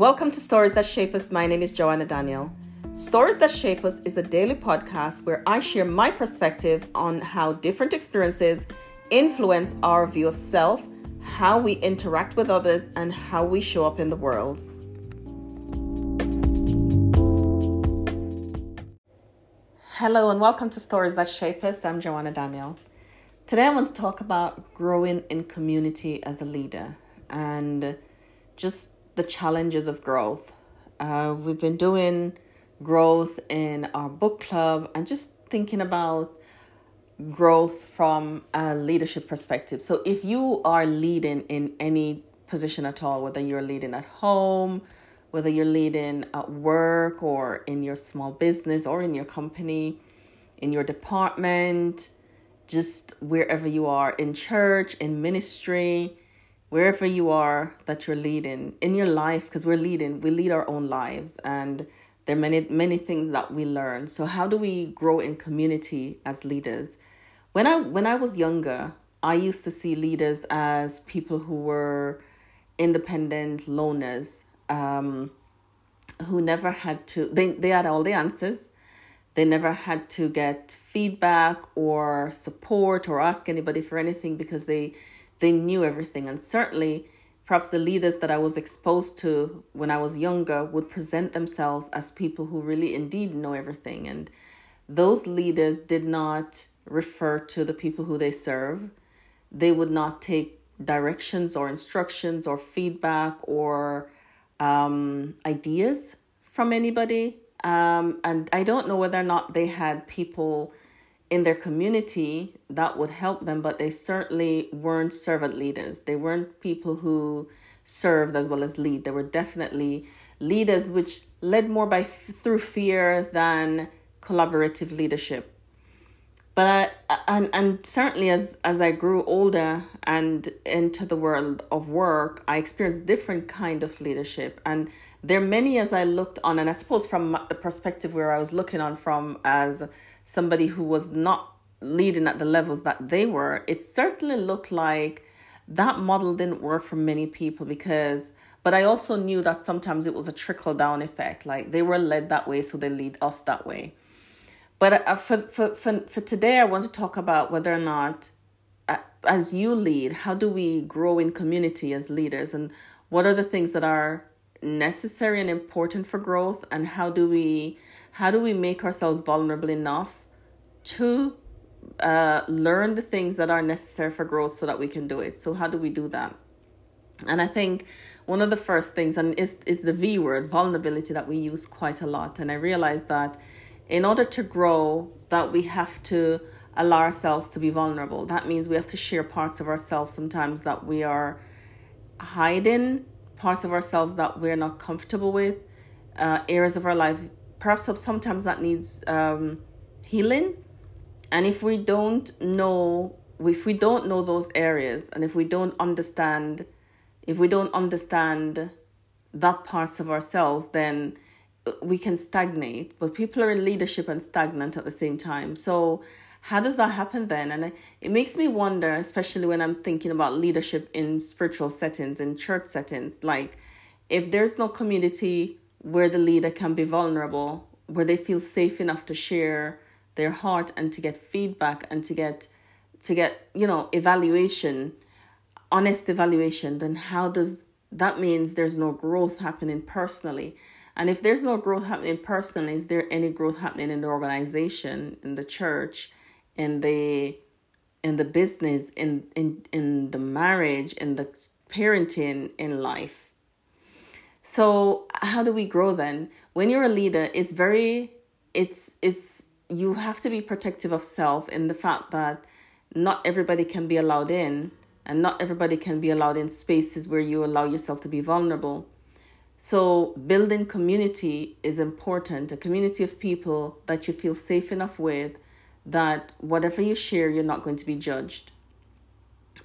Welcome to Stories That Shape Us. My name is Joanna Daniel. Stories That Shape Us is a daily podcast where I share my perspective on how different experiences influence our view of self, how we interact with others, and how we show up in the world. Hello, and welcome to Stories That Shape Us. I'm Joanna Daniel. Today, I want to talk about growing in community as a leader and just the challenges of growth. Uh, we've been doing growth in our book club and just thinking about growth from a leadership perspective. So, if you are leading in any position at all, whether you're leading at home, whether you're leading at work or in your small business or in your company, in your department, just wherever you are in church, in ministry, wherever you are that you're leading in your life, because we're leading, we lead our own lives and there are many many things that we learn. So how do we grow in community as leaders? When I when I was younger, I used to see leaders as people who were independent loners, um, who never had to they, they had all the answers. They never had to get feedback or support or ask anybody for anything because they they knew everything. And certainly perhaps the leaders that I was exposed to when I was younger would present themselves as people who really indeed know everything. And those leaders did not refer to the people who they serve. They would not take directions or instructions or feedback or um, ideas from anybody. Um, and I don't know whether or not they had people in their community that would help them, but they certainly weren't servant leaders. They weren't people who served as well as lead. They were definitely leaders which led more by through fear than collaborative leadership but I, and and certainly as as I grew older and into the world of work, I experienced different kind of leadership, and there are many as I looked on, and I suppose from the perspective where I was looking on from as somebody who was not leading at the levels that they were, it certainly looked like that model didn't work for many people because. But I also knew that sometimes it was a trickle down effect, like they were led that way, so they lead us that way. But uh, for, for, for, for today, I want to talk about whether or not, uh, as you lead, how do we grow in community as leaders? And what are the things that are necessary and important for growth? And how do we, how do we make ourselves vulnerable enough to uh, learn the things that are necessary for growth so that we can do it? So, how do we do that? And I think one of the first things, and is, is the V word, vulnerability, that we use quite a lot. And I realize that in order to grow, that we have to allow ourselves to be vulnerable. That means we have to share parts of ourselves sometimes that we are hiding, parts of ourselves that we're not comfortable with, uh, areas of our life. Perhaps sometimes that needs um, healing. And if we don't know, if we don't know those areas, and if we don't understand, if we don't understand that parts of ourselves, then uh, we can stagnate, but people are in leadership and stagnant at the same time. So, how does that happen then? And it makes me wonder, especially when I'm thinking about leadership in spiritual settings, in church settings, like if there's no community where the leader can be vulnerable, where they feel safe enough to share their heart and to get feedback and to get to get, you know, evaluation, honest evaluation, then how does that means there's no growth happening personally? And if there's no growth happening personally, is there any growth happening in the organization, in the church, in the in the business, in in in the marriage, in the parenting, in life? So how do we grow then? When you're a leader, it's very it's it's you have to be protective of self in the fact that not everybody can be allowed in and not everybody can be allowed in spaces where you allow yourself to be vulnerable so, building community is important a community of people that you feel safe enough with that whatever you share, you're not going to be judged.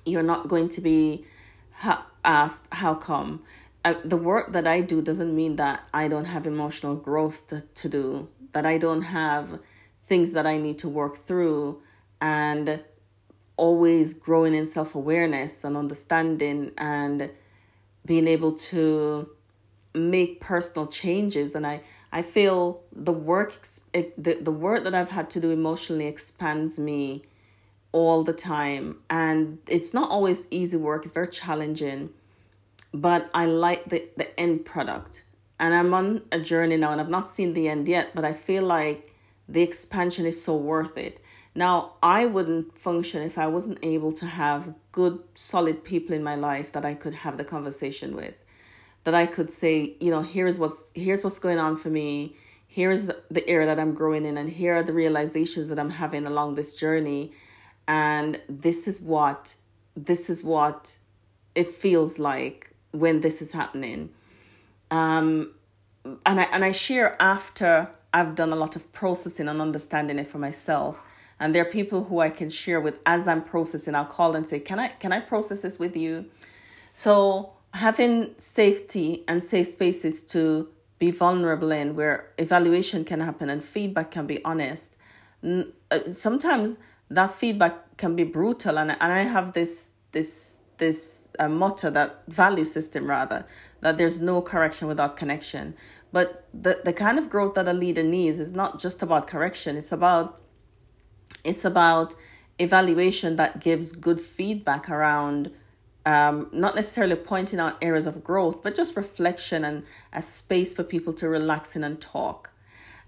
You're not going to be ha- asked, How come? Uh, the work that I do doesn't mean that I don't have emotional growth to, to do, that I don't have things that I need to work through, and always growing in self awareness and understanding and being able to make personal changes. And I I feel the work the the work that I've had to do emotionally expands me all the time. And it's not always easy work it's very challenging but I like the the end product. And I'm on a journey now and I've not seen the end yet but I feel like the expansion is so worth it now I wouldn't function if I wasn't able to have good solid people in my life that I could have the conversation with that I could say, you know, here's what's here's what's going on for me. Here's the area that I'm growing in, and here are the realizations that I'm having along this journey, and this is what this is what it feels like when this is happening. Um, and I and I share after I've done a lot of processing and understanding it for myself. And there are people who I can share with as I'm processing. I'll call and say, "Can I can I process this with you?" So having safety and safe spaces to be vulnerable in where evaluation can happen and feedback can be honest uh, sometimes that feedback can be brutal and, and i have this this this uh, motto that value system rather that there's no correction without connection but the, the kind of growth that a leader needs is not just about correction it's about it's about evaluation that gives good feedback around um, not necessarily pointing out areas of growth, but just reflection and a space for people to relax in and talk.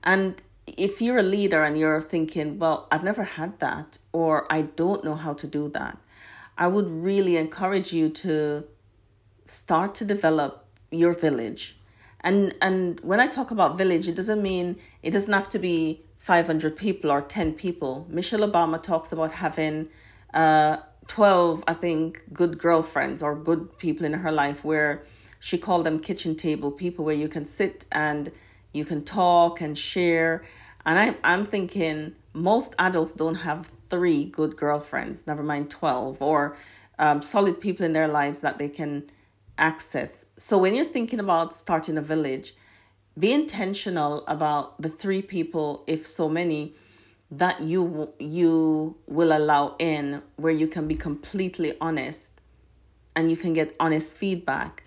And if you're a leader and you're thinking, well, I've never had that, or I don't know how to do that, I would really encourage you to start to develop your village. And and when I talk about village, it doesn't mean it doesn't have to be 500 people or 10 people. Michelle Obama talks about having uh, 12, I think, good girlfriends or good people in her life where she called them kitchen table people where you can sit and you can talk and share. And I, I'm thinking most adults don't have three good girlfriends, never mind 12, or um, solid people in their lives that they can access. So when you're thinking about starting a village, be intentional about the three people, if so many, that you you will allow in where you can be completely honest and you can get honest feedback.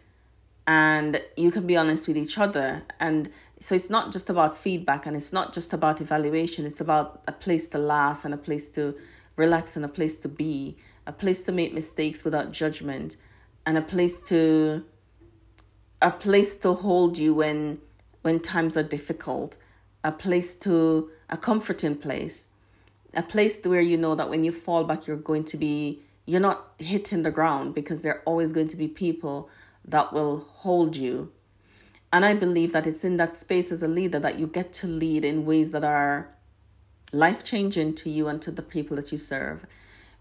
And you can be honest with each other. And so it's not just about feedback and it's not just about evaluation. It's about a place to laugh and a place to relax and a place to be. A place to make mistakes without judgment and a place to a place to hold you when when times are difficult a place to a comforting place, a place where you know that when you fall back, you're going to be, you're not hitting the ground because there are always going to be people that will hold you. And I believe that it's in that space as a leader that you get to lead in ways that are life changing to you and to the people that you serve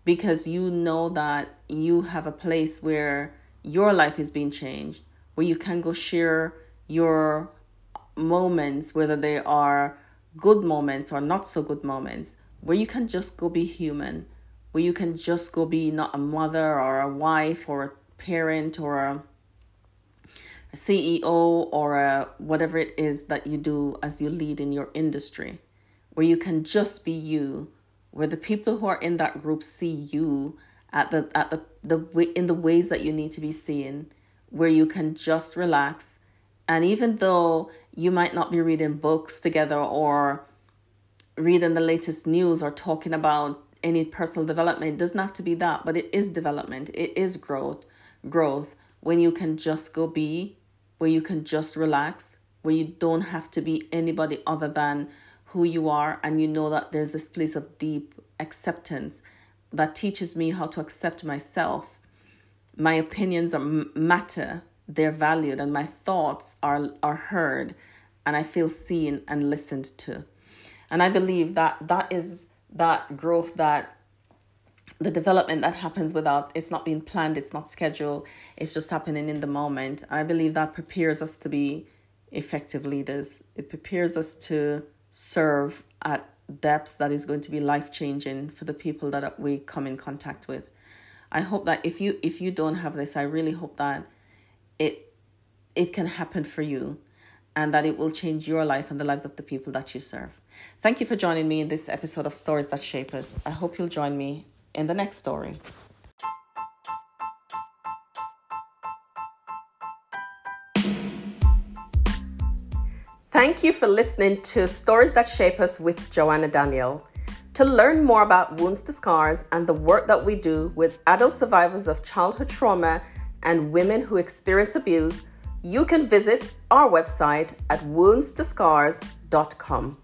because you know that you have a place where your life is being changed, where you can go share your moments, whether they are good moments or not so good moments where you can just go be human, where you can just go be not a mother or a wife or a parent or a, CEO or a whatever it is that you do as you lead in your industry, where you can just be you, where the people who are in that group see you at the at the the way in the ways that you need to be seen, where you can just relax, and even though you might not be reading books together or reading the latest news or talking about any personal development. It doesn't have to be that, but it is development. It is growth. Growth when you can just go be, where you can just relax, where you don't have to be anybody other than who you are, and you know that there's this place of deep acceptance that teaches me how to accept myself. My opinions are matter, they're valued, and my thoughts are are heard and I feel seen and listened to. And I believe that that is that growth that the development that happens without it's not being planned, it's not scheduled, it's just happening in the moment. I believe that prepares us to be effective leaders. It prepares us to serve at depths that is going to be life changing for the people that we come in contact with. I hope that if you if you don't have this, I really hope that it it can happen for you and that it will change your life and the lives of the people that you serve. Thank you for joining me in this episode of Stories That Shape Us. I hope you'll join me in the next story. Thank you for listening to Stories That Shape Us with Joanna Daniel. To learn more about Wounds to Scars and the work that we do with adult survivors of childhood trauma and women who experience abuse, you can visit our website at woundstoscars.com.